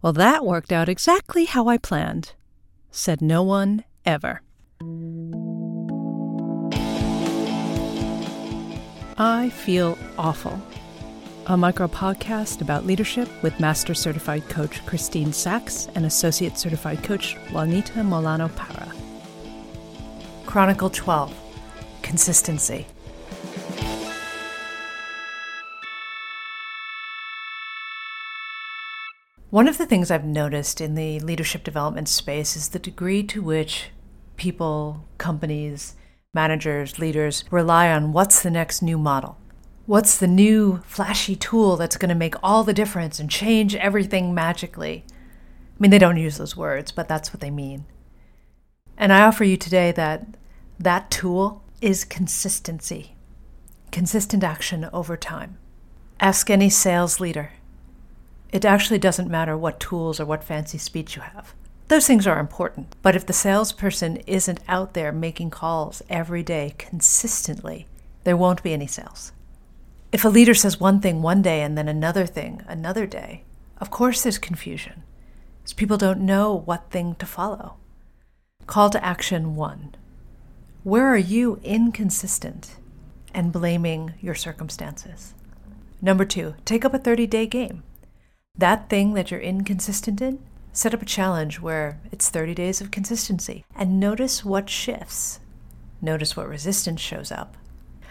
Well, that worked out exactly how I planned, said no one ever. I Feel Awful, a micro podcast about leadership with Master Certified Coach Christine Sachs and Associate Certified Coach Juanita Molano Para. Chronicle 12 Consistency. One of the things I've noticed in the leadership development space is the degree to which people, companies, managers, leaders rely on what's the next new model? What's the new flashy tool that's going to make all the difference and change everything magically? I mean, they don't use those words, but that's what they mean. And I offer you today that that tool is consistency, consistent action over time. Ask any sales leader. It actually doesn't matter what tools or what fancy speech you have. Those things are important. But if the salesperson isn't out there making calls every day consistently, there won't be any sales. If a leader says one thing one day and then another thing another day, of course there's confusion, because people don't know what thing to follow. Call to action one Where are you inconsistent and blaming your circumstances? Number two, take up a 30 day game. That thing that you're inconsistent in, Set up a challenge where it's 30 days of consistency and notice what shifts. Notice what resistance shows up.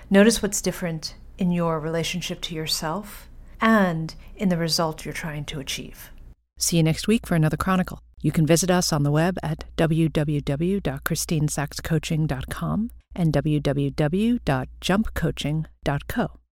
Notice what's different in your relationship to yourself and in the result you're trying to achieve. See you next week for another Chronicle. You can visit us on the web at www.christinesachscoaching.com and www.jumpcoaching.co.